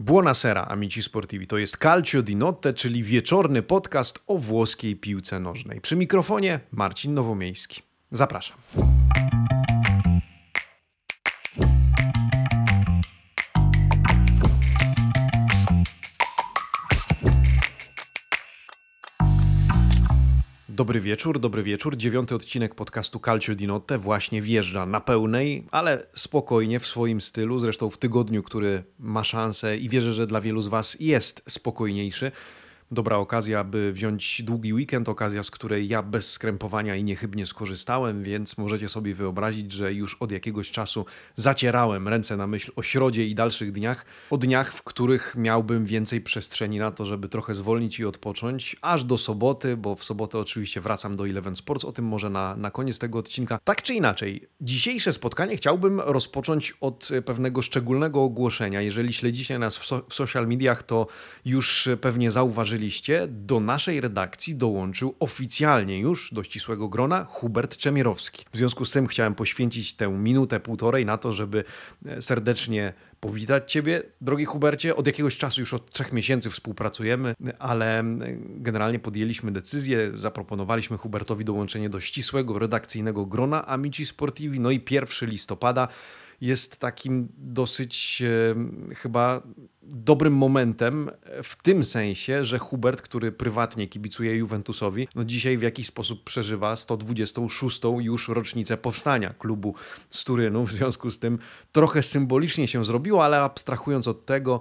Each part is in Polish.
Buonasera, amici sportivi. To jest Calcio di Notte, czyli wieczorny podcast o włoskiej piłce nożnej. Przy mikrofonie Marcin Nowomiejski. Zapraszam. Dobry wieczór, dobry wieczór. Dziewiąty odcinek podcastu Calcio di Notte właśnie wjeżdża na pełnej, ale spokojnie w swoim stylu. Zresztą w tygodniu, który ma szansę i wierzę, że dla wielu z Was jest spokojniejszy dobra okazja, by wziąć długi weekend, okazja, z której ja bez skrępowania i niechybnie skorzystałem, więc możecie sobie wyobrazić, że już od jakiegoś czasu zacierałem ręce na myśl o środzie i dalszych dniach, o dniach, w których miałbym więcej przestrzeni na to, żeby trochę zwolnić i odpocząć, aż do soboty, bo w sobotę oczywiście wracam do Eleven Sports, o tym może na, na koniec tego odcinka. Tak czy inaczej, dzisiejsze spotkanie chciałbym rozpocząć od pewnego szczególnego ogłoszenia. Jeżeli śledzicie nas w, so, w social mediach, to już pewnie zauważyliście, zauważyliście, do naszej redakcji dołączył oficjalnie już do ścisłego grona Hubert Czemierowski. W związku z tym chciałem poświęcić tę minutę, półtorej na to, żeby e, serdecznie powitać Ciebie, drogi Hubercie. Od jakiegoś czasu, już od trzech miesięcy współpracujemy, ale generalnie podjęliśmy decyzję, zaproponowaliśmy Hubertowi dołączenie do ścisłego redakcyjnego grona Amici Sportivi. No i 1 listopada jest takim dosyć e, chyba dobrym momentem w tym sensie, że Hubert, który prywatnie kibicuje Juventusowi, no dzisiaj w jakiś sposób przeżywa 126. już rocznicę powstania klubu z Turynu. W związku z tym trochę symbolicznie się zrobiło, ale abstrahując od tego,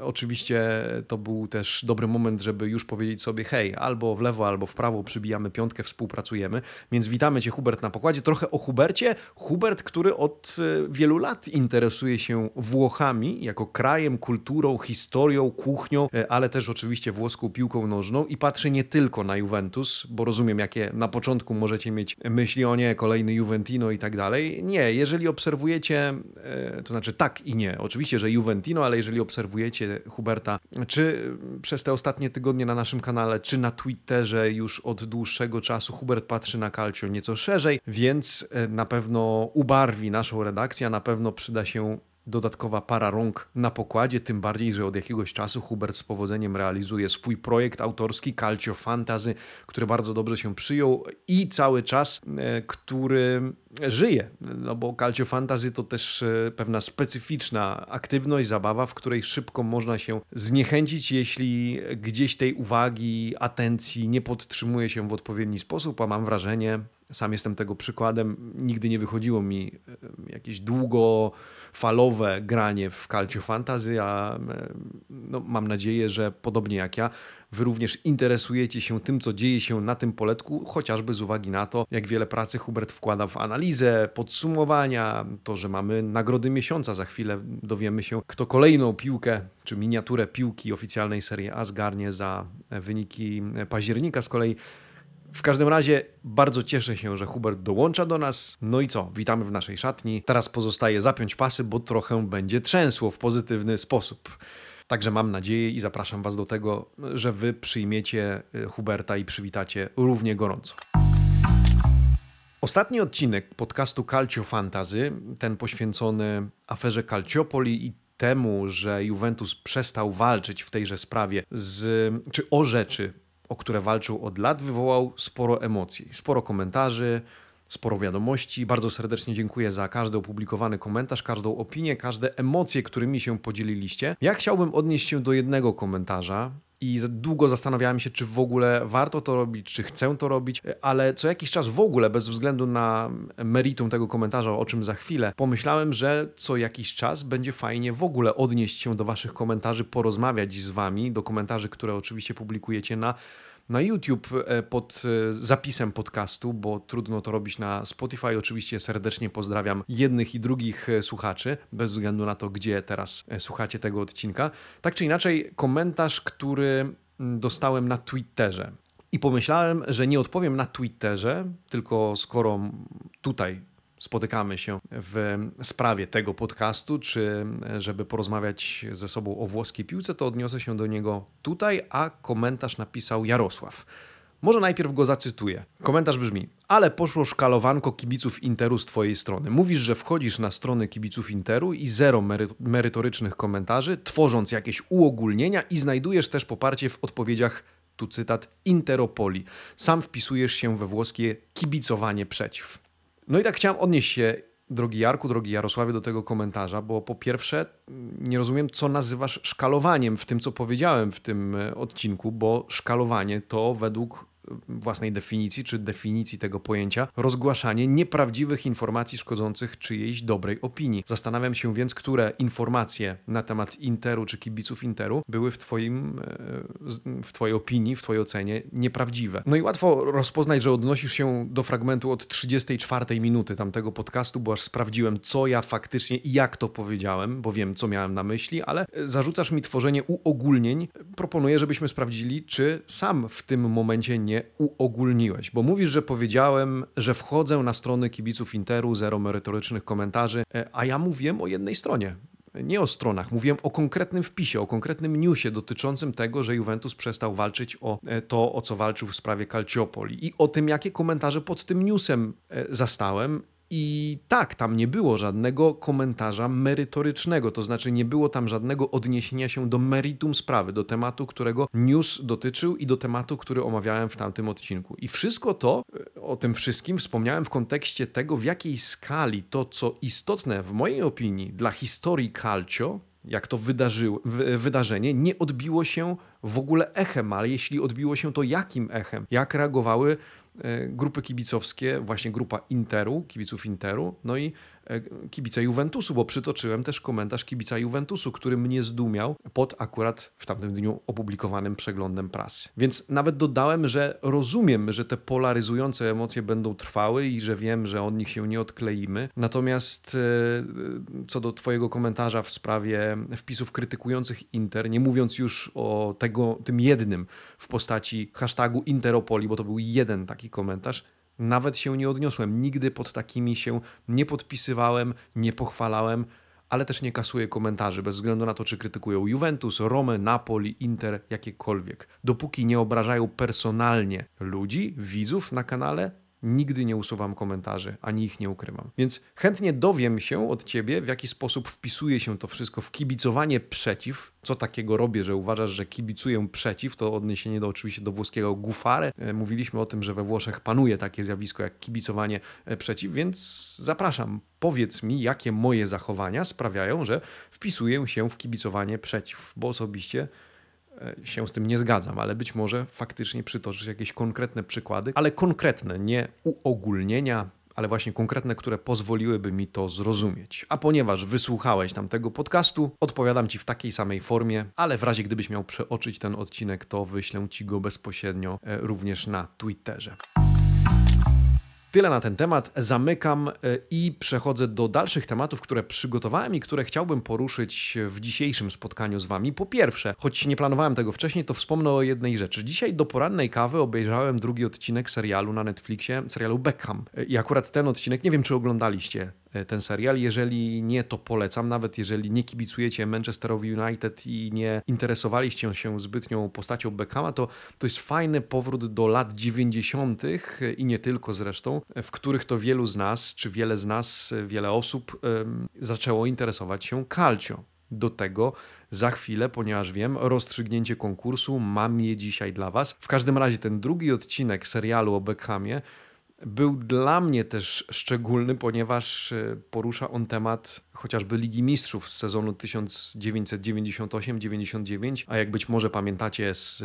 oczywiście to był też dobry moment, żeby już powiedzieć sobie hej, albo w lewo, albo w prawo przybijamy piątkę, współpracujemy. Więc witamy Cię Hubert na pokładzie. Trochę o Hubercie. Hubert, który od e, wielu lat interesuje się Włochami jako krajem, kulturą, historią, kuchnią, e, ale też oczywiście włoską piłką nożną i patrzy nie tylko na Juventus, bo rozumiem, jakie na początku możecie mieć myśli o nie, kolejny Juventino i tak dalej. Nie, jeżeli obserwujecie, e, to znaczy tak i nie, oczywiście, że Juventino, ale jeżeli obserwujecie Huberta, czy przez te ostatnie tygodnie na naszym kanale, czy na Twitterze już od dłuższego czasu Hubert patrzy na Calcio nieco szerzej, więc e, na pewno ubarwi naszą redakcję, a na pewno przyda się dodatkowa para rąk na pokładzie, tym bardziej, że od jakiegoś czasu Hubert z powodzeniem realizuje swój projekt autorski Calcio Fantasy, który bardzo dobrze się przyjął i cały czas, e, który żyje, no bo Calcio Fantasy to też e, pewna specyficzna aktywność, zabawa, w której szybko można się zniechęcić, jeśli gdzieś tej uwagi, atencji nie podtrzymuje się w odpowiedni sposób, a mam wrażenie, sam jestem tego przykładem. Nigdy nie wychodziło mi e, jakieś długofalowe granie w Calcio Fantasy, a no, mam nadzieję, że podobnie jak ja, Wy również interesujecie się tym, co dzieje się na tym poletku, chociażby z uwagi na to, jak wiele pracy Hubert wkłada w analizę, podsumowania, to, że mamy nagrody miesiąca. Za chwilę dowiemy się, kto kolejną piłkę czy miniaturę piłki oficjalnej serii A zgarnie za wyniki października. Z kolei w każdym razie bardzo cieszę się, że Hubert dołącza do nas. No i co? Witamy w naszej szatni. Teraz pozostaje zapiąć pasy, bo trochę będzie trzęsło w pozytywny sposób. Także mam nadzieję i zapraszam Was do tego, że Wy przyjmiecie y, Huberta i przywitacie równie gorąco. Ostatni odcinek podcastu Calcio Fantasy, ten poświęcony aferze Calciopoli i temu, że Juventus przestał walczyć w tejże sprawie z, czy o rzeczy, o które walczył od lat, wywołał sporo emocji, sporo komentarzy, sporo wiadomości. Bardzo serdecznie dziękuję za każdy opublikowany komentarz, każdą opinię, każde emocje, którymi się podzieliliście. Ja chciałbym odnieść się do jednego komentarza, i długo zastanawiałem się, czy w ogóle warto to robić, czy chcę to robić, ale co jakiś czas w ogóle, bez względu na meritum tego komentarza, o czym za chwilę, pomyślałem, że co jakiś czas będzie fajnie w ogóle odnieść się do Waszych komentarzy, porozmawiać z Wami, do komentarzy, które oczywiście publikujecie na na YouTube e, pod e, zapisem podcastu, bo trudno to robić na Spotify. Oczywiście serdecznie pozdrawiam jednych i drugich e, słuchaczy, bez względu na to, gdzie teraz słuchacie tego odcinka. Tak czy inaczej, komentarz, który mm, dostałem na Twitterze. I pomyślałem, że nie odpowiem na Twitterze, tylko skoro tutaj spotykamy się w sprawie tego podcastu, czy żeby porozmawiać ze sobą o włoskiej piłce, to odniosę się do niego tutaj, a komentarz napisał Jarosław. Może najpierw go zacytuję. Komentarz brzmi: Ale poszło szkalowanko kibiców Interu z twojej strony. Mówisz, że wchodzisz na stronę kibiców Interu i zero mery merytorycznych komentarzy, tworząc jakieś uogólnienia i znajdujesz też poparcie w odpowiedziach tu cytat, Interopoli. Sam wpisujesz się we włoskie kibicowanie przeciw. No i tak chciałem odnieść się, drogi Jarku, drogi Jarosławie, do tego komentarza, bo po pierwsze nie rozumiem, co nazywasz szkalowaniem w tym, co powiedziałem w tym e, odcinku, bo szkalowanie to według własnej definicji, czy definicji tego pojęcia, rozgłaszanie nieprawdziwych informacji szkodzących czyjejś dobrej opinii. Zastanawiam się więc, które informacje na temat Interu czy kibiców Interu były w, twoim, e, w Twojej opinii, w Twojej ocenie nieprawdziwe. No i łatwo rozpoznać, że odnosisz się do fragmentu od 34 minuty tamtego podcastu, bo aż sprawdziłem, co ja faktycznie i jak to powiedziałem, bo wiem, co miałem na myśli, ale zarzucasz mi tworzenie uogólnień. Proponuję, żebyśmy sprawdzili, czy sam w tym momencie nie uogólniłeś, bo mówisz, że powiedziałem, że wchodzę na strony kibiców Interu, zero merytorycznych komentarzy, e, a ja mówiłem o jednej stronie. Nie o stronach, mówiłem o konkretnym wpisie, o konkretnym newsie dotyczącym tego, że Juventus przestał walczyć o e, to, o co walczył w sprawie Calciopoli i o tym, jakie komentarze pod tym newsem e, zastałem i tak, tam nie było żadnego komentarza merytorycznego, to znaczy nie było tam żadnego odniesienia się do meritum sprawy, do tematu, którego news dotyczył i do tematu, który omawiałem w tamtym odcinku. I wszystko to, o tym wszystkim wspomniałem w kontekście tego, w jakiej skali to, co istotne w mojej opinii dla historii Calcio, jak to wydarzyło, wydarzenie, nie odbiło się w ogóle echem, ale jeśli odbiło się, to jakim echem? Jak reagowały E, grupy kibicowskie, właśnie grupa Interu, kibiców Interu, no i E, kibica Juventusu, bo przytoczyłem też komentarz kibica Juventusu, który mnie zdumiał pod akurat w tamtym dniu opublikowanym przeglądem prasy. Więc nawet dodałem, że rozumiem, że te polaryzujące emocje będą trwały i że wiem, że od nich się nie odkleimy. Natomiast e, co do Twojego komentarza w sprawie wpisów krytykujących Inter, nie mówiąc już o tego, tym jednym w postaci hashtagu Interopoli, bo to był jeden taki komentarz, nawet się nie odniosłem. Nigdy pod takimi się nie podpisywałem, nie pochwalałem, ale też nie kasuję komentarzy, bez względu na to, czy krytykują Juventus, Romę, Napoli, Inter, jakiekolwiek. Dopóki nie obrażają personalnie ludzi, widzów na kanale, Nigdy nie usuwam komentarzy, ani ich nie ukrywam. Więc chętnie dowiem się od ciebie, w jaki sposób wpisuje się to wszystko w kibicowanie przeciw. Co takiego robię, że uważasz, że kibicuję przeciw? To odniesienie do oczywiście do włoskiego gufare. E, mówiliśmy o tym, że we Włoszech panuje takie zjawisko jak kibicowanie e, przeciw, więc zapraszam. Powiedz mi, jakie moje zachowania sprawiają, że wpisuję się w kibicowanie przeciw, bo osobiście się z tym nie zgadzam, ale być może faktycznie przytoczysz jakieś konkretne przykłady, ale konkretne, nie uogólnienia, ale właśnie konkretne, które pozwoliłyby mi to zrozumieć. A ponieważ wysłuchałeś tam tego podcastu, odpowiadam Ci w takiej samej formie, ale w razie gdybyś miał przeoczyć ten odcinek, to wyślę Ci go bezpośrednio e, również na Twitterze. Tyle na ten temat. Zamykam e, i przechodzę do dalszych tematów, które przygotowałem i które chciałbym poruszyć w dzisiejszym spotkaniu z Wami. Po pierwsze, choć nie planowałem tego wcześniej, to wspomnę o jednej rzeczy. Dzisiaj do porannej kawy obejrzałem drugi odcinek serialu na Netflixie, serialu Beckham. E, I akurat ten odcinek, nie wiem czy oglądaliście ten serial. Jeżeli nie, to polecam. Nawet jeżeli nie kibicujecie Manchesterowi United i nie interesowaliście się zbytnią postacią Beckhama, to to jest fajny powrót do lat 90. i nie tylko zresztą, w których to wielu z nas, czy wiele z nas, wiele osób zaczęło interesować się calcio. Do tego za chwilę, ponieważ wiem, rozstrzygnięcie konkursu mam je dzisiaj dla Was. W każdym razie ten drugi odcinek serialu o Beckhamie był dla mnie też szczególny, ponieważ e, porusza on temat chociażby Ligi Mistrzów z sezonu 1998-99, a jak być może pamiętacie z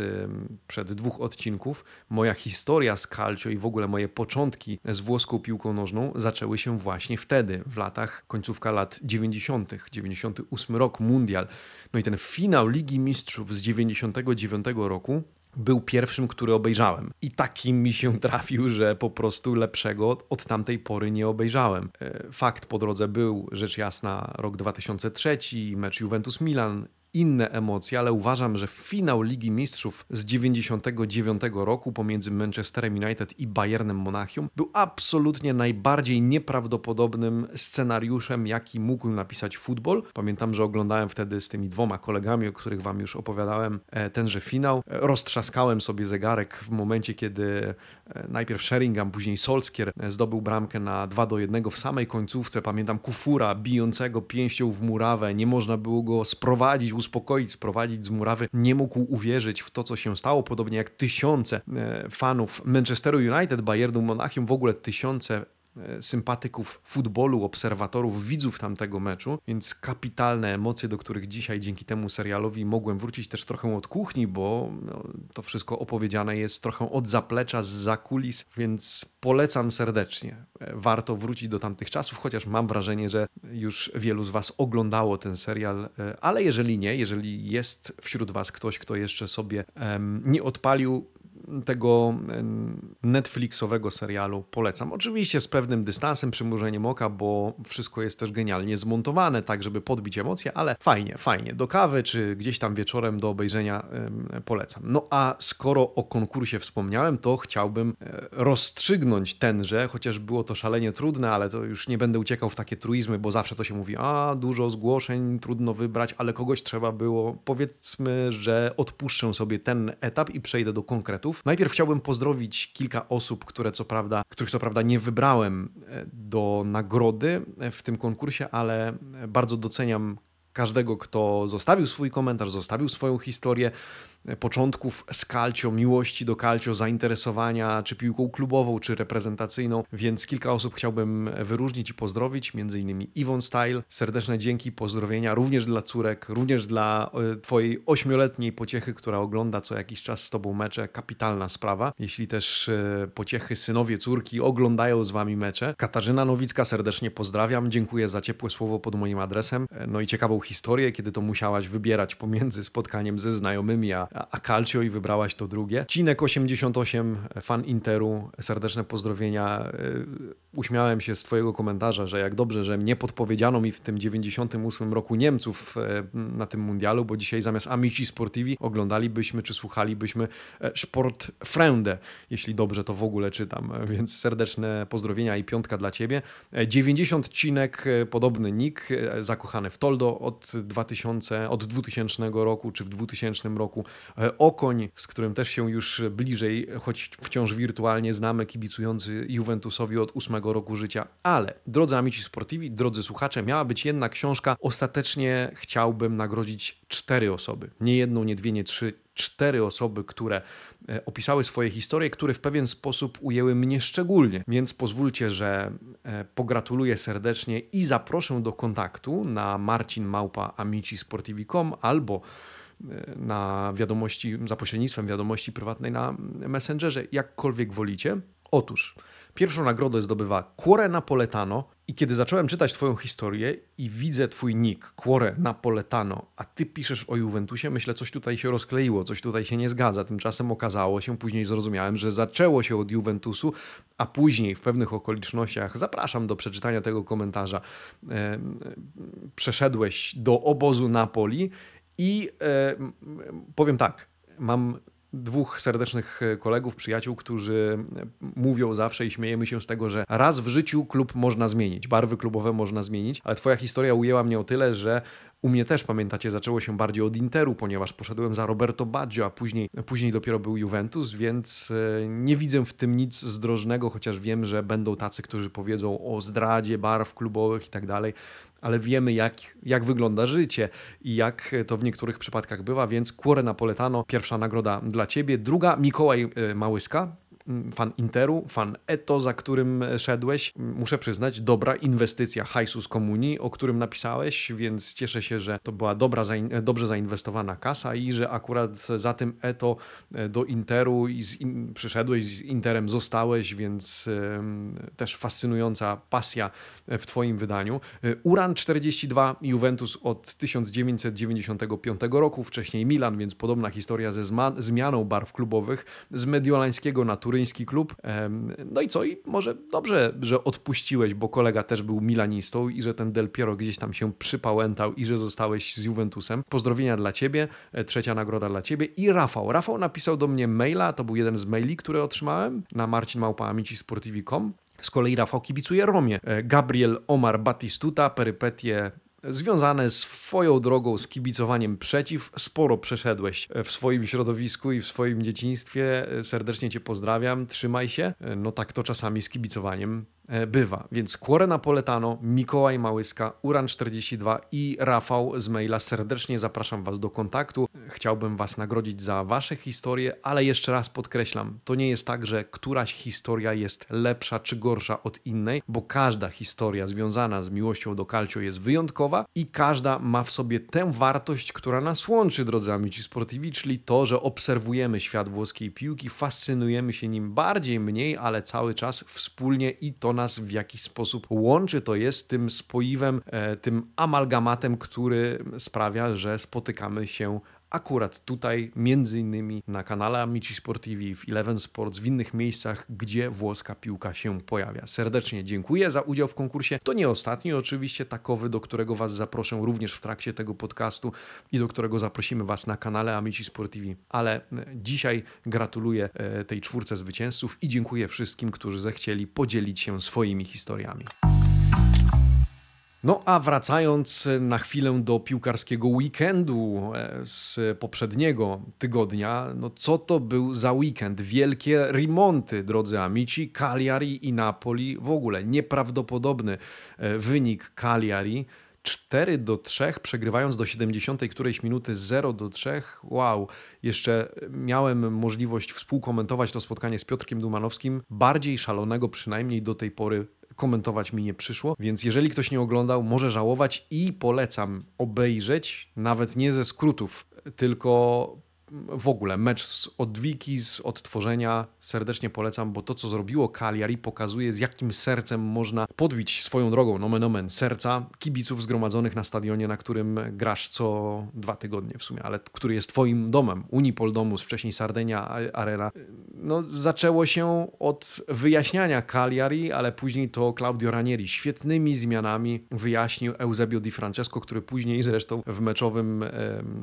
przed dwóch odcinków, moja historia z calcio i w ogóle moje początki z włoską piłką nożną zaczęły się właśnie wtedy, w latach, końcówka lat 90., 98 rok, mundial. No i ten finał Ligi Mistrzów z 99 roku był pierwszym, który obejrzałem. I takim mi się trafił, że po prostu lepszego od tamtej pory nie obejrzałem. E, fakt po drodze był, rzecz jasna, rok 2003, mecz Juventus-Milan inne emocje, ale uważam, że finał Ligi Mistrzów z 99 roku pomiędzy Manchesterem United i Bayernem Monachium był absolutnie najbardziej nieprawdopodobnym scenariuszem, jaki mógł napisać futbol. Pamiętam, że oglądałem wtedy z tymi dwoma kolegami, o których wam już opowiadałem, e, tenże finał. E, roztrzaskałem sobie zegarek w momencie, kiedy e, najpierw Sheringham, później Solskier zdobył bramkę na 2 do 1 w samej końcówce. Pamiętam Kufura bijącego pięścią w murawę. Nie można było go sprowadzić, uspokoić, sprowadzić z murawy. Nie mógł uwierzyć w to, co się stało. Podobnie jak tysiące fanów Manchesteru United, Bayernu Monachium, w ogóle tysiące E, sympatyków futbolu, obserwatorów, widzów tamtego meczu, więc kapitalne emocje, do których dzisiaj dzięki temu serialowi mogłem wrócić też trochę od kuchni, bo no, to wszystko opowiedziane jest trochę od zaplecza, z zakulis, więc polecam serdecznie. E, warto wrócić do tamtych czasów, chociaż mam wrażenie, że już wielu z Was oglądało ten serial, e, ale jeżeli nie, jeżeli jest wśród Was ktoś, kto jeszcze sobie nie odpalił, tego Netflixowego serialu polecam. Oczywiście z pewnym dystansem, przymurzeniem oka, bo wszystko jest też genialnie zmontowane, tak żeby podbić emocje, ale fajnie, fajnie. Do kawy czy gdzieś tam wieczorem do obejrzenia polecam. No a skoro o konkursie wspomniałem, to chciałbym e, rozstrzygnąć tenże, chociaż było to szalenie trudne, ale to już nie będę uciekał w takie truizmy, bo zawsze to się mówi, a dużo zgłoszeń, trudno wybrać, ale kogoś trzeba było. Powiedzmy, że odpuszczę sobie ten etap i przejdę do konkretów. Najpierw chciałbym pozdrowić kilka osób, które co prawda, których co prawda nie wybrałem e, do nagrody w tym konkursie, ale bardzo doceniam każdego, kto zostawił swój komentarz, zostawił swoją historię początków z calcio, miłości do calcio, zainteresowania czy piłką klubową, czy reprezentacyjną, więc kilka osób chciałbym wyróżnić i pozdrowić, między innymi Iwon Style. Serdeczne dzięki, pozdrowienia również dla córek, również dla e, twojej ośmioletniej pociechy, która ogląda co jakiś czas z tobą mecze. Kapitalna sprawa. Jeśli też e, pociechy synowie, córki oglądają z wami mecze. Katarzyna Nowicka, serdecznie pozdrawiam. Dziękuję za ciepłe słowo pod moim adresem. E, no i ciekawą historię, kiedy to musiałaś wybierać pomiędzy spotkaniem ze znajomymi a a Calcio i wybrałaś to drugie. Cinek 88, fan Interu, serdeczne pozdrowienia. E, uśmiałem się z twojego komentarza, że jak dobrze, że nie podpowiedziano mi w tym 98 roku Niemców e, na tym mundialu, bo dzisiaj zamiast Amici Sportivi oglądalibyśmy czy słuchalibyśmy e, Sport Freunde, jeśli dobrze to w ogóle czytam, więc serdeczne pozdrowienia i piątka dla ciebie. 90 cinek, podobny nick, zakochany w Toldo od 2000, od 2000 roku czy w 2000 roku E, Okoń, z którym też się już bliżej, choć wciąż wirtualnie znamy, kibicujący Juventusowi od ósmego roku życia. Ale, drodzy amici sportivi, drodzy słuchacze, miała być jedna książka. Ostatecznie chciałbym nagrodzić cztery osoby. Nie jedną, nie dwie, nie trzy, cztery osoby, które e, opisały swoje historie, które w pewien sposób ujęły mnie szczególnie. Więc pozwólcie, że e, pogratuluję serdecznie i zaproszę do kontaktu na marcinmałpa.amicisportivi.com albo na wiadomości, za pośrednictwem wiadomości prywatnej na Messengerze, jakkolwiek wolicie. Otóż pierwszą nagrodę zdobywa Cuore Napoletano i kiedy zacząłem czytać Twoją historię i widzę Twój nick, Cuore Napoletano, a Ty piszesz o Juventusie, myślę, coś tutaj się rozkleiło, coś tutaj się nie zgadza. Tymczasem okazało się, później zrozumiałem, że zaczęło się od Juventusu, a później w pewnych okolicznościach, zapraszam do przeczytania tego komentarza, przeszedłeś do obozu Napoli i e, powiem tak, mam dwóch serdecznych kolegów, przyjaciół, którzy mówią zawsze i śmiejemy się z tego, że raz w życiu klub można zmienić, barwy klubowe można zmienić, ale twoja historia ujęła mnie o tyle, że u mnie też, pamiętacie, zaczęło się bardziej od Interu, ponieważ poszedłem za Roberto Baggio, a później, później dopiero był Juventus, więc e, nie widzę w tym nic zdrożnego, chociaż wiem, że będą tacy, którzy powiedzą o zdradzie barw klubowych i tak dalej ale wiemy, jak, jak wygląda życie i jak to w niektórych przypadkach bywa, więc Cuore Napoletano, pierwsza nagroda dla Ciebie. Druga, Mikołaj e, Małyska, fan Interu, fan Eto, za którym szedłeś. Muszę przyznać, dobra inwestycja hajsu z komunii, o którym napisałeś, więc cieszę się, że to była dobra, dobrze zainwestowana kasa i że akurat za tym Eto e, do Interu i in, przyszedłeś, z Interem zostałeś, więc też fascynująca pasja w Twoim wydaniu. E, Uran 42, Juventus od 1995 roku, wcześniej Milan, więc podobna historia ze zmianą barw klubowych, z mediolańskiego na turyński klub. No i co? I może dobrze, że odpuściłeś, bo kolega też był milanistą i że ten Del Piero gdzieś tam się przypałętał i że zostałeś z Juventusem. Pozdrowienia dla ciebie, e, trzecia nagroda dla ciebie i Rafał. Rafał napisał do mnie maila, to był jeden z maili, które otrzymałem na marcinmałpaamicisportivi.com. Z kolei Rafał kibicuje Romie. E, Gabriel Omar Batistuta, perypetie związane z Twoją drogą z kibicowaniem przeciw. Sporo przeszedłeś w swoim środowisku i w swoim dzieciństwie. Serdecznie Cię pozdrawiam, trzymaj się. No tak to czasami z kibicowaniem E, bywa. Więc Cuore Napoletano, Mikołaj Małyska, Uran42 i Rafał z maila. Serdecznie zapraszam Was do kontaktu. Chciałbym Was nagrodzić za Wasze historie, ale jeszcze raz podkreślam, to nie jest tak, że któraś historia jest lepsza czy gorsza od innej, bo każda historia związana z miłością do calcio jest wyjątkowa i każda ma w sobie tę wartość, która nas łączy, drodzy amici sportivi, czyli to, że obserwujemy świat włoskiej piłki, fascynujemy się nim bardziej, mniej, ale cały czas wspólnie i to nas nas w jakiś sposób łączy, to jest tym spoiwem, e, tym amalgamatem, który sprawia, że spotykamy się akurat tutaj, między innymi na kanale Amici Sportivi, w Eleven Sports, w innych miejscach, gdzie włoska piłka się pojawia. Serdecznie dziękuję za udział w konkursie. To nie ostatni oczywiście takowy, do którego Was zaproszę również w trakcie tego podcastu i do którego zaprosimy Was na kanale Amici Sportivi. Ale e, dzisiaj gratuluję e, tej czwórce zwycięzców i dziękuję wszystkim, którzy zechcieli podzielić się swoimi historiami. No a wracając na chwilę do piłkarskiego weekendu e, z poprzedniego tygodnia, no co to był za weekend? Wielkie remonty, drodzy amici, Cagliari i Napoli, w ogóle nieprawdopodobny e, wynik Cagliari. 4 do 3, przegrywając do 70 którejś minuty 0 do 3. Wow, jeszcze miałem możliwość współkomentować to spotkanie z Piotrkiem Dumanowskim, bardziej szalonego przynajmniej do tej pory komentować mi nie przyszło, więc jeżeli ktoś nie oglądał, może żałować i polecam obejrzeć, nawet nie ze skrótów, tylko w ogóle mecz z odwiki, z odtworzenia serdecznie polecam, bo to, co zrobiło Cagliari, pokazuje, z jakim sercem można podbić swoją drogą, nomen omen, serca kibiców zgromadzonych na stadionie, na którym grasz co dwa tygodnie w sumie, ale który jest twoim domem. Unipol Domus, wcześniej Sardenia Arena. No, zaczęło się od wyjaśniania Cagliari, ale później to Claudio Ranieri świetnymi zmianami wyjaśnił Eusebio Di Francesco, który później zresztą w meczowym,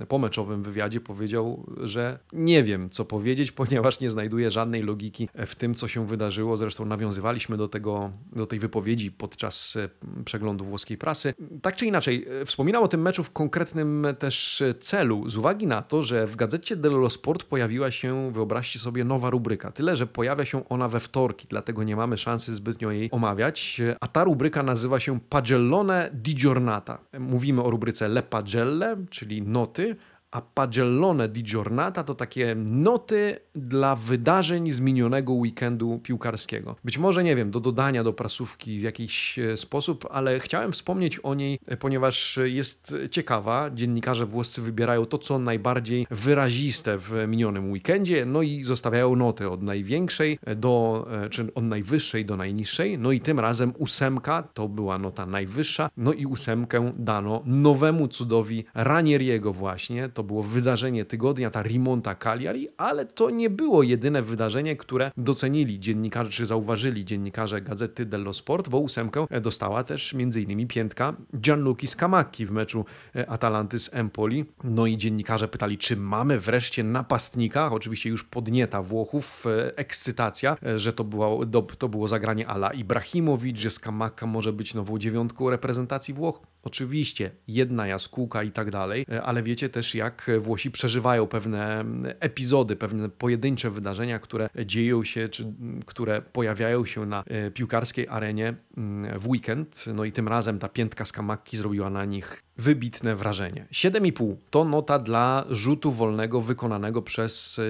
pomeczowym wywiadzie powiedział, że nie wiem, co powiedzieć, ponieważ nie znajduję żadnej logiki w tym, co się wydarzyło. Zresztą nawiązywaliśmy do, tego, do tej wypowiedzi podczas e, przeglądu włoskiej prasy. Tak czy inaczej, e, wspominał o tym meczu w konkretnym też celu, z uwagi na to, że w gazecie dello Sport pojawiła się, wyobraźcie sobie, nowa rubryka. Tyle, że pojawia się ona we wtorki, dlatego nie mamy szansy zbytnio jej omawiać. A ta rubryka nazywa się Pagellone di Giornata. Mówimy o rubryce Le Pagelle, czyli noty, a pagellone di giornata to takie noty dla wydarzeń z minionego weekendu piłkarskiego. Być może, nie wiem, do dodania do prasówki w jakiś e, sposób, ale chciałem wspomnieć o niej, e, ponieważ jest ciekawa. Dziennikarze włoscy wybierają to, co najbardziej wyraziste w minionym weekendzie, no i zostawiają noty od największej do, e, czy od najwyższej do najniższej. No i tym razem ósemka to była nota najwyższa, no i ósemkę dano nowemu cudowi Ranieriego właśnie to było wydarzenie tygodnia, ta Rimonta Cagliari, ale to nie było jedyne wydarzenie, które docenili dziennikarze, czy zauważyli dziennikarze Gazety dello Sport, bo ósemkę dostała też m.in. piętka Gianluki Scamacchi w meczu e, Atalanty z Empoli. No i dziennikarze pytali, czy mamy wreszcie napastnika, oczywiście już podnieta Włochów, e, ekscytacja, e, że to było, to było zagranie Ala Ibrahimowicz, że Scamacca może być nową dziewiątką reprezentacji Włoch. Oczywiście jedna jaskółka i tak dalej, ale wiecie też jak jak Włosi przeżywają pewne epizody, pewne pojedyncze wydarzenia, które dzieją się, czy które pojawiają się na e, piłkarskiej arenie mm, w weekend. No i tym razem ta piętka z Kamakki zrobiła na nich wybitne wrażenie. 7,5 to nota dla rzutu wolnego wykonanego przez e,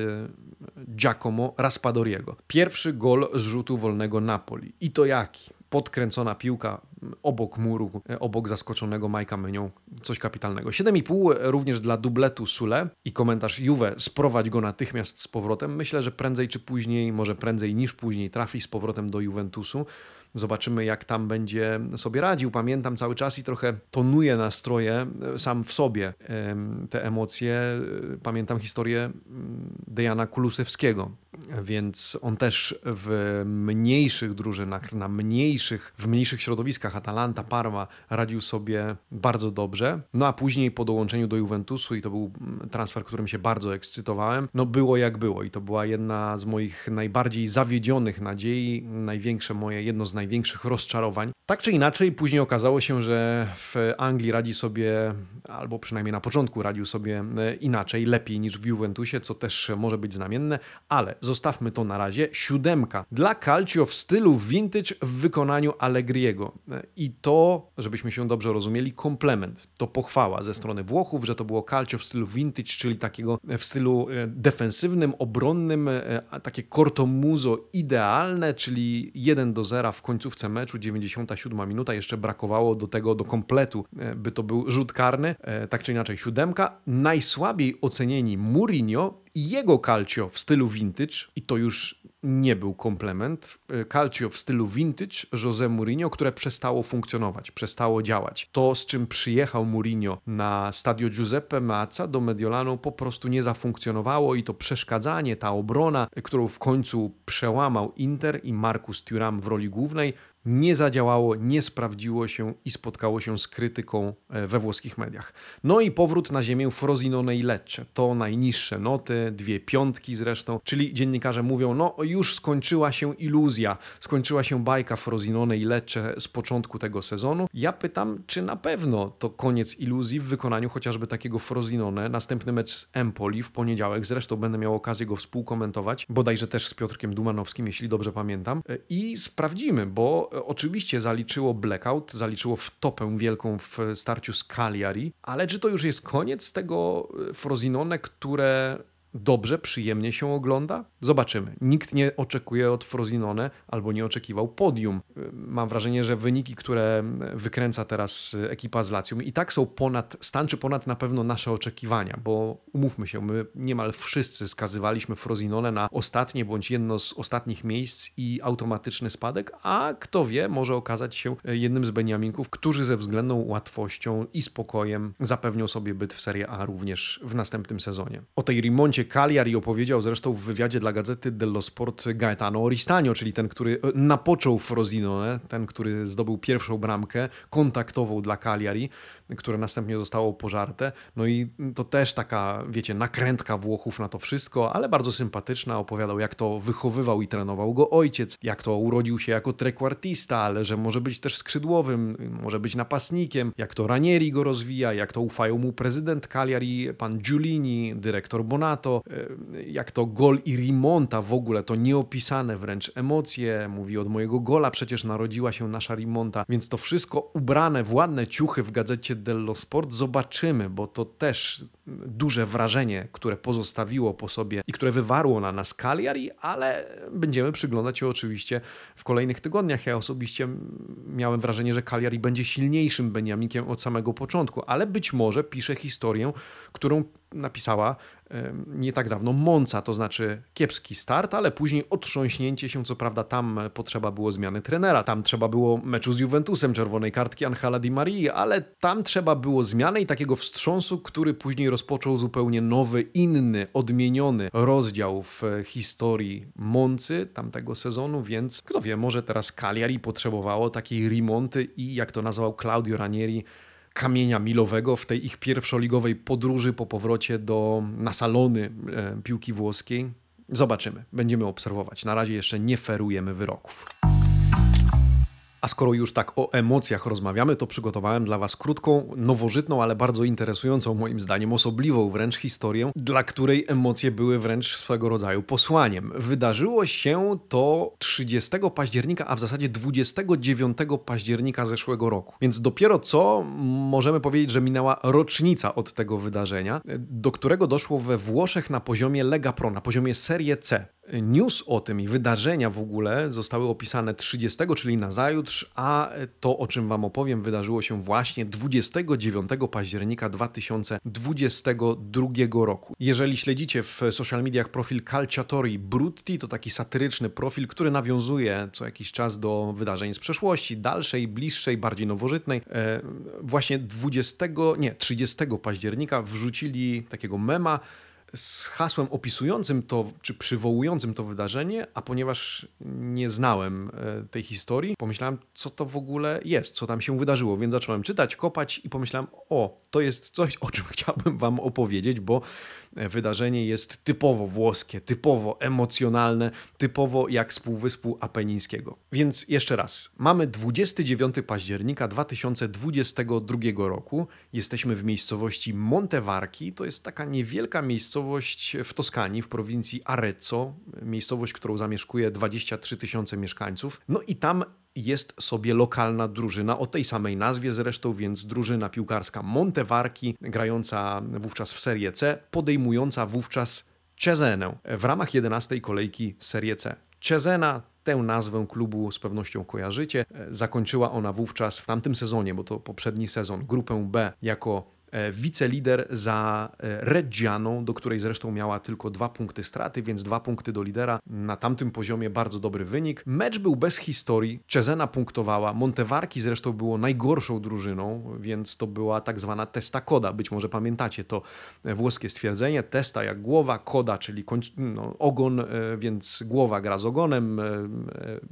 Giacomo Raspadoriego. Pierwszy gol z rzutu wolnego Napoli. I to jaki? Podkręcona piłka obok muru, obok zaskoczonego Majka Menią. Coś kapitalnego. 7,5 również dla dubletu Sule i komentarz Juve, sprowadź go natychmiast z powrotem. Myślę, że prędzej czy później, może prędzej niż później trafi z powrotem do Juventusu. Zobaczymy, jak tam będzie sobie radził. Pamiętam cały czas i trochę tonuje nastroje e, sam w sobie te emocje. Pamiętam historię Dejana Kulusewskiego, więc on też w mniejszych drużynach, na mniejszych, w mniejszych środowiskach, Atalanta, Parma, radził sobie bardzo dobrze. No a później po dołączeniu do Juventusu, i to był transfer, którym się bardzo ekscytowałem, no było jak było i to była jedna z moich najbardziej zawiedzionych nadziei, największe moje, jedno z największych rozczarowań. Tak czy inaczej, później okazało się, że w Anglii radzi sobie, albo przynajmniej na początku radził sobie e, inaczej, lepiej niż w Juventusie, co też może być znamienne, ale zostawmy to na razie. Siódemka dla Calcio w stylu vintage w wykonaniu Allegriego. E, I to, żebyśmy się dobrze rozumieli, komplement. To pochwała ze strony Włochów, że to było Calcio w stylu vintage, czyli takiego w stylu e, defensywnym, obronnym, takie cortomuzo idealne, czyli 1 do 0 w końcówce meczu, 97 minuta, jeszcze brakowało do tego, do kompletu, e, by to był rzut karny, e, tak czy inaczej siódemka. Najsłabiej ocenieni Mourinho jego calcio w stylu vintage, i to już nie był komplement, e, calcio w stylu vintage José Mourinho, które przestało funkcjonować, przestało działać. To, z czym przyjechał Mourinho na stadio Giuseppe Meazza do Mediolanu po prostu nie zafunkcjonowało i to przeszkadzanie, ta obrona, którą w końcu przełamał Inter i Marcus Thuram w roli głównej, nie zadziałało, nie sprawdziło się i spotkało się z krytyką e, we włoskich mediach. No i powrót na ziemię Frosinone i Lecce. To najniższe noty, dwie piątki zresztą, czyli dziennikarze mówią, no już skończyła się iluzja, skończyła się bajka Frosinone i Lecce z początku tego sezonu. Ja pytam, czy na pewno to koniec iluzji w wykonaniu chociażby takiego Frosinone. Następny mecz z Empoli w poniedziałek, zresztą będę miał okazję go współkomentować, bodajże też z Piotrkiem Dumanowskim, jeśli dobrze pamiętam. E, I sprawdzimy, bo oczywiście zaliczyło blackout, zaliczyło wtopę wielką w starciu z Cagliari, ale czy to już jest koniec tego Frosinone, które dobrze, przyjemnie się ogląda? Zobaczymy. Nikt nie oczekuje od Frosinone albo nie oczekiwał podium. Mam wrażenie, że wyniki, które wykręca teraz ekipa z Lacją i tak są ponad stan, czy ponad na pewno nasze oczekiwania, bo umówmy się, my niemal wszyscy skazywaliśmy Frosinone na ostatnie bądź jedno z ostatnich miejsc i automatyczny spadek, a kto wie, może okazać się jednym z Beniaminków, którzy ze względną łatwością i spokojem zapewnią sobie byt w Serie A również w następnym sezonie. O tej remoncie Cagliari opowiedział zresztą w wywiadzie dla gazety dello Sport Gaetano Oristagno, czyli ten, który e, napoczął Frosinone, ten, który zdobył pierwszą bramkę, kontaktował dla Cagliari które następnie zostało pożarte. No i to też taka, wiecie, nakrętka Włochów na to wszystko, ale bardzo sympatyczna. Opowiadał, jak to wychowywał i trenował go ojciec, jak to urodził się jako trequartista, ale że może być też skrzydłowym, może być napastnikiem, jak to Ranieri go rozwija, jak to ufają mu prezydent Cagliari, pan Giulini, dyrektor Bonato, e, jak to gol i rimonta w ogóle, to nieopisane wręcz emocje. Mówi, od mojego gola przecież narodziła się nasza rimonta, więc to wszystko ubrane w ładne ciuchy w gazecie dello Sport. Zobaczymy, bo to też duże wrażenie, które pozostawiło po sobie i które wywarło na nas Cagliari, ale będziemy przyglądać się oczywiście w kolejnych tygodniach. Ja osobiście miałem wrażenie, że Cagliari będzie silniejszym Beniamikiem od samego początku, ale być może pisze historię, którą napisała nie tak dawno Monca, to znaczy kiepski start, ale później otrząśnięcie się, co prawda tam potrzeba było zmiany trenera, tam trzeba było meczu z Juventusem, czerwonej kartki Angela Di Marii, ale tam trzeba było zmiany i takiego wstrząsu, który później rozpoczął zupełnie nowy, inny, odmieniony rozdział w historii Moncy tamtego sezonu, więc kto wie, może teraz Cagliari potrzebowało takiej remonty i jak to nazwał Claudio Ranieri, kamienia milowego w tej ich pierwszoligowej podróży po powrocie do, na salony e, piłki włoskiej. Zobaczymy, będziemy obserwować. Na razie jeszcze nie ferujemy wyroków. A skoro już tak o emocjach rozmawiamy, to przygotowałem dla Was krótką, nowożytną, ale bardzo interesującą, moim zdaniem, osobliwą wręcz historię, dla której emocje były wręcz swego rodzaju posłaniem. Wydarzyło się to 30 października, a w zasadzie 29 października zeszłego roku. Więc dopiero co możemy powiedzieć, że minęła rocznica od tego wydarzenia, do którego doszło we Włoszech na poziomie Lega Pro, na poziomie Serie C. News o tym i wydarzenia w ogóle zostały opisane 30, czyli na zajutrz, a to, o czym Wam opowiem, wydarzyło się właśnie 29 października 2022 roku. Jeżeli śledzicie w social mediach profil Calciatori Brutti, to taki satyryczny profil, który nawiązuje co jakiś czas do wydarzeń z przeszłości, dalszej, bliższej, bardziej nowożytnej. E, właśnie 20, nie, 30 października wrzucili takiego mema, z hasłem opisującym to, czy przywołującym to wydarzenie, a ponieważ nie znałem e, tej historii, pomyślałem, co to w ogóle jest, co tam się wydarzyło, więc zacząłem czytać, kopać i pomyślałem, o, to jest coś, o czym chciałbym Wam opowiedzieć, bo wydarzenie jest typowo włoskie, typowo emocjonalne, typowo jak z Półwyspu Apenińskiego. Więc jeszcze raz, mamy 29 października 2022 roku, jesteśmy w miejscowości Montevarchi, to jest taka niewielka miejscowość w Toskanii, w prowincji Arezzo, miejscowość, którą zamieszkuje 23 tysiące mieszkańców. No i tam jest sobie lokalna drużyna o tej samej nazwie zresztą, więc drużyna piłkarska Montevarchi, grająca wówczas w Serie C, podejmująca wówczas Cezenę w ramach 11 kolejki Serie C. Cezena tę nazwę klubu z pewnością kojarzycie. Zakończyła ona wówczas w tamtym sezonie, bo to poprzedni sezon, grupę B jako E, wicelider za e, Reggianą, do której zresztą miała tylko dwa punkty straty, więc dwa punkty do lidera. Na tamtym poziomie bardzo dobry wynik. Mecz był bez historii. Cezena punktowała. Montevarki zresztą było najgorszą drużyną, więc to była tak zwana testa koda. Być może pamiętacie to włoskie stwierdzenie. Testa jak głowa, koda, czyli no, ogon, e, więc głowa gra z ogonem.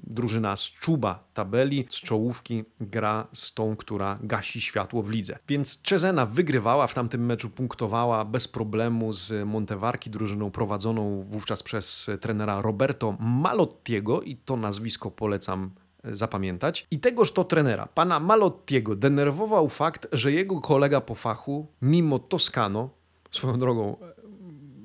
Drużyna z czuba tabeli, z czołówki gra z tą, która gasi światło w lidze. Więc Cezena wygrała wygrywała w tamtym meczu, punktowała bez problemu z Montevarki, drużyną prowadzoną wówczas przez trenera Roberto Malottiego i to nazwisko polecam e, zapamiętać. I tegoż to trenera, pana Malottiego, denerwował fakt, że jego kolega po fachu, mimo Toscano, swoją drogą, e,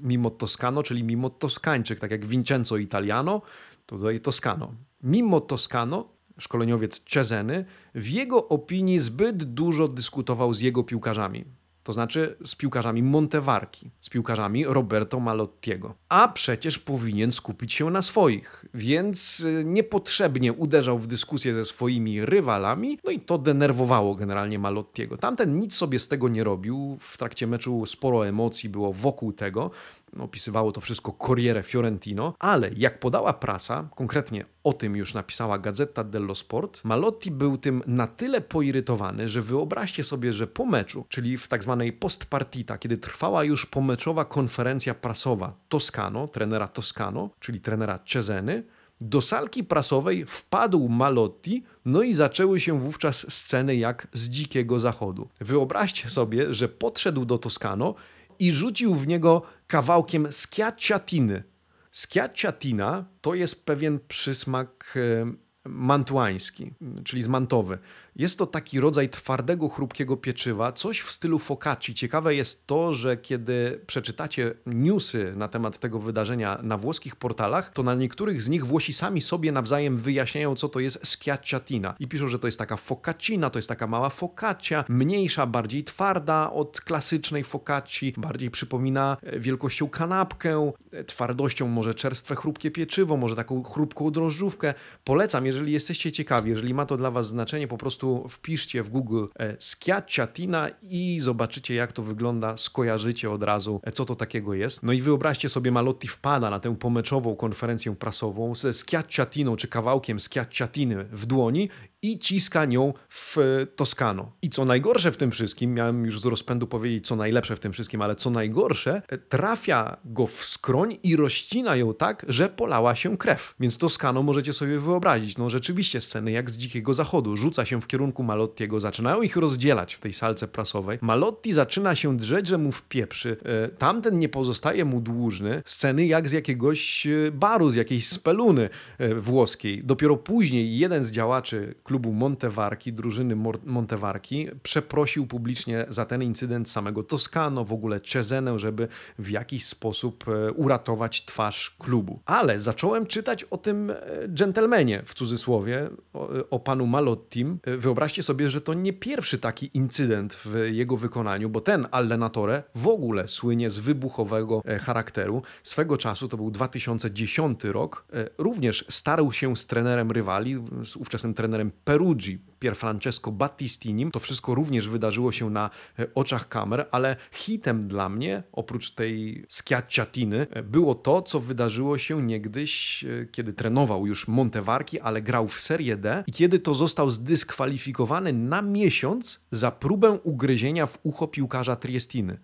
mimo Toscano, czyli mimo Toskańczyk, tak jak Vincenzo Italiano, to tutaj Toscano. Mimo Toscano szkoleniowiec Cezeny, w jego opinii zbyt dużo dyskutował z jego piłkarzami. To znaczy z piłkarzami Montevarki, z piłkarzami Roberto Malottiego. A przecież powinien skupić się na swoich, więc y, niepotrzebnie uderzał w dyskusję ze swoimi rywalami, no i to denerwowało generalnie Malottiego. Tamten nic sobie z tego nie robił, w trakcie meczu sporo emocji było wokół tego, opisywało to wszystko Corriere Fiorentino, ale jak podała prasa, konkretnie o tym już napisała Gazeta dello Sport, Malotti był tym na tyle poirytowany, że wyobraźcie sobie, że po meczu, czyli w tak zwanej postpartita, kiedy trwała już pomeczowa konferencja prasowa Toscano, trenera Toscano, czyli trenera Cezeny, do salki prasowej wpadł Malotti, no i zaczęły się wówczas sceny jak z dzikiego zachodu. Wyobraźcie sobie, że podszedł do Toscano i rzucił w niego kawałkiem schiacciatiny. Schiacciatina to jest pewien przysmak e, mantuański, czyli zmantowy. Jest to taki rodzaj twardego, chrupkiego pieczywa, coś w stylu focacci. Ciekawe jest to, że kiedy przeczytacie newsy na temat tego wydarzenia na włoskich portalach, to na niektórych z nich Włosi sami sobie nawzajem wyjaśniają, co to jest schiacciatina. I piszą, że to jest taka focaccina, to jest taka mała focaccia, mniejsza, bardziej twarda od klasycznej focacci, bardziej przypomina e, wielkością kanapkę, e, twardością może czerstwe, chrupkie pieczywo, może taką chrupką drożdżówkę. Polecam, jeżeli jesteście ciekawi, jeżeli ma to dla Was znaczenie, po prostu wpiszcie w Google e, Schiacciatina i zobaczycie jak to wygląda, skojarzycie od razu e, co to takiego jest. No i wyobraźcie sobie Malotti wpada na tę pomeczową konferencję prasową ze Schiacciatiną czy kawałkiem Schiacciatiny w dłoni i ciska nią w Toskano. I co najgorsze w tym wszystkim, miałem już z rozpędu powiedzieć co najlepsze w tym wszystkim, ale co najgorsze, trafia go w skroń i rozcina ją tak, że polała się krew. Więc Toskano możecie sobie wyobrazić, no rzeczywiście sceny jak z Dzikiego Zachodu. Rzuca się w kierunku Malottiego, zaczynają ich rozdzielać w tej salce prasowej. Malotti zaczyna się drzeć, że mu wpieprzy. E, tamten nie pozostaje mu dłużny. Sceny jak z jakiegoś e, baru, z jakiejś speluny e, włoskiej. Dopiero później jeden z działaczy klubu Montevarki, drużyny Montevarki, przeprosił publicznie za ten incydent samego Toscano, w ogóle Cezenę, żeby w jakiś sposób e, uratować twarz klubu. Ale zacząłem czytać o tym e, dżentelmenie, w cudzysłowie, o, o panu Malottim. E, wyobraźcie sobie, że to nie pierwszy taki incydent w jego wykonaniu, bo ten Allenatore w ogóle słynie z wybuchowego charakteru. Swego czasu, to był 2010 rok, również starł się z trenerem rywali, z ówczesnym trenerem Peruggi, Pier Francesco Battistinim. To wszystko również wydarzyło się na e, oczach kamer, ale hitem dla mnie, oprócz tej schiacciatiny, e, było to, co wydarzyło się niegdyś, e, kiedy trenował już Montevarki, ale grał w Serie D i kiedy to został zdyskwalifikowany na miesiąc za próbę ugryzienia w ucho piłkarza Triestiny.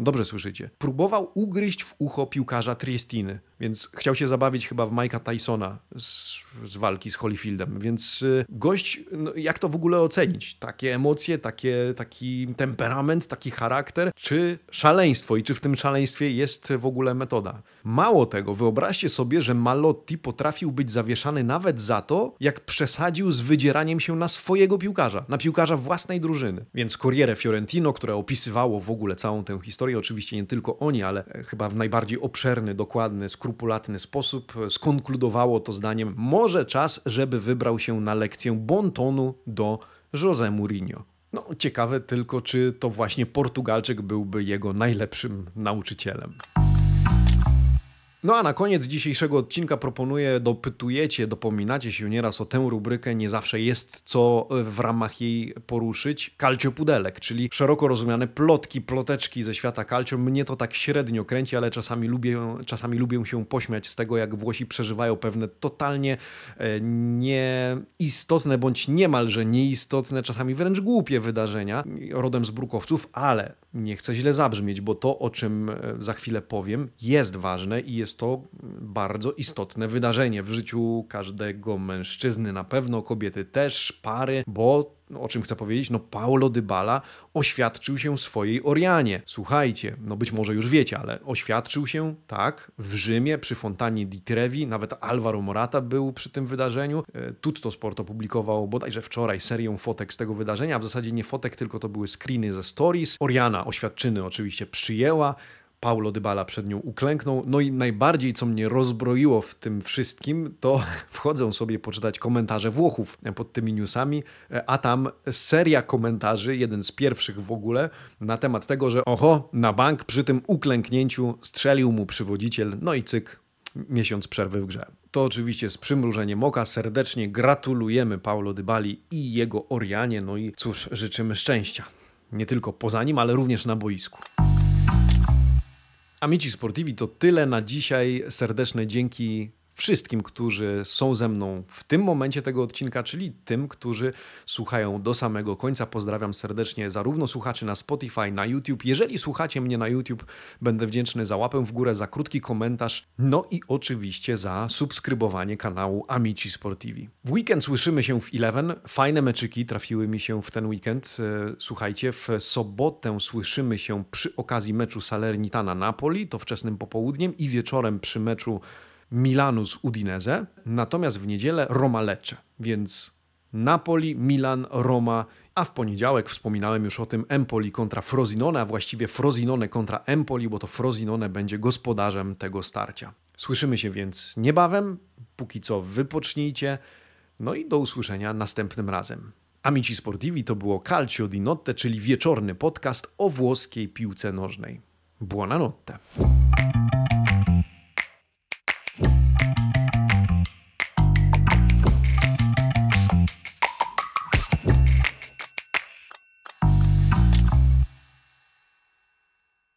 Dobrze słyszycie. Próbował ugryźć w ucho piłkarza Triestiny, więc chciał się zabawić chyba w Mike'a Tysona z, z walki z Holyfieldem. Więc y, gość, no, jak to w ogóle ocenić? Takie emocje, takie, taki temperament, taki charakter, czy szaleństwo i czy w tym szaleństwie jest w ogóle metoda? Mało tego, wyobraźcie sobie, że Malotti potrafił być zawieszany nawet za to, jak przesadził z wydzieraniem się na swojego piłkarza, na piłkarza własnej drużyny. Więc Corriere Fiorentino, które opisywało w ogóle całą tę historię, oczywiście nie tylko oni, ale chyba w najbardziej obszerny, dokładny, skrupulatny sposób, skonkludowało to zdaniem: może czas, żeby wybrał się na lekcję bontonu do José Mourinho. No, ciekawe tylko, czy to właśnie Portugalczyk byłby jego najlepszym nauczycielem. No a na koniec dzisiejszego odcinka proponuję, dopytujecie, dopominacie się nieraz o tę rubrykę, nie zawsze jest co w ramach jej poruszyć, calcio pudelek, czyli szeroko rozumiane plotki, ploteczki ze świata calcio. Mnie to tak średnio kręci, ale czasami lubię, czasami lubię się pośmiać z tego, jak Włosi przeżywają pewne totalnie e, nieistotne, bądź niemalże nieistotne, czasami wręcz głupie wydarzenia rodem z brukowców, ale nie chcę źle zabrzmieć, bo to, o czym e, za chwilę powiem, jest ważne i jest to bardzo istotne wydarzenie w życiu każdego mężczyzny, na pewno kobiety też, pary, bo o czym chcę powiedzieć, no Paulo Dybala oświadczył się swojej Orianie. Słuchajcie, no być może już wiecie, ale oświadczył się, tak, w Rzymie przy Fontanie di Trevi, nawet Alvaro Morata był przy tym wydarzeniu. E, Tutto Sport opublikował bodajże wczoraj serię fotek z tego wydarzenia, a w zasadzie nie fotek, tylko to były screeny ze stories. Oriana oświadczyny oczywiście przyjęła, Paulo Dybala przed nią uklęknął. No i najbardziej, co mnie rozbroiło w tym wszystkim, to wchodzę sobie poczytać komentarze Włochów pod tymi newsami, a tam seria komentarzy, jeden z pierwszych w ogóle, na temat tego, że oho, na bank przy tym uklęknięciu strzelił mu przywodziciel, no i cyk, miesiąc przerwy w grze. To oczywiście z przymrużeniem oka. Serdecznie gratulujemy Paulo Dybali i jego Orianie, no i cóż, życzymy szczęścia. Nie tylko poza nim, ale również na boisku. Amici Sportivi to tyle na dzisiaj. Serdeczne dzięki wszystkim, którzy są ze mną w tym momencie tego odcinka, czyli tym, którzy słuchają do samego końca. Pozdrawiam serdecznie zarówno słuchaczy na Spotify, na YouTube. Jeżeli słuchacie mnie na YouTube, będę wdzięczny za łapę w górę, za krótki komentarz, no i oczywiście za subskrybowanie kanału Amici Sportivi. W weekend słyszymy się w Eleven. Fajne meczyki trafiły mi się w ten weekend. E, słuchajcie, w sobotę słyszymy się przy okazji meczu Salernitana-Napoli, to wczesnym popołudniem i wieczorem przy meczu Milanu z Udinese, natomiast w niedzielę Roma Lecce, więc Napoli, Milan, Roma, a w poniedziałek wspominałem już o tym Empoli kontra Frosinone, a właściwie Frosinone kontra Empoli, bo to Frosinone będzie gospodarzem tego starcia. Słyszymy się więc niebawem, póki co wypocznijcie, no i do usłyszenia następnym razem. Amici Sportivi to było Calcio di Notte, czyli wieczorny podcast o włoskiej piłce nożnej. Buonanotte.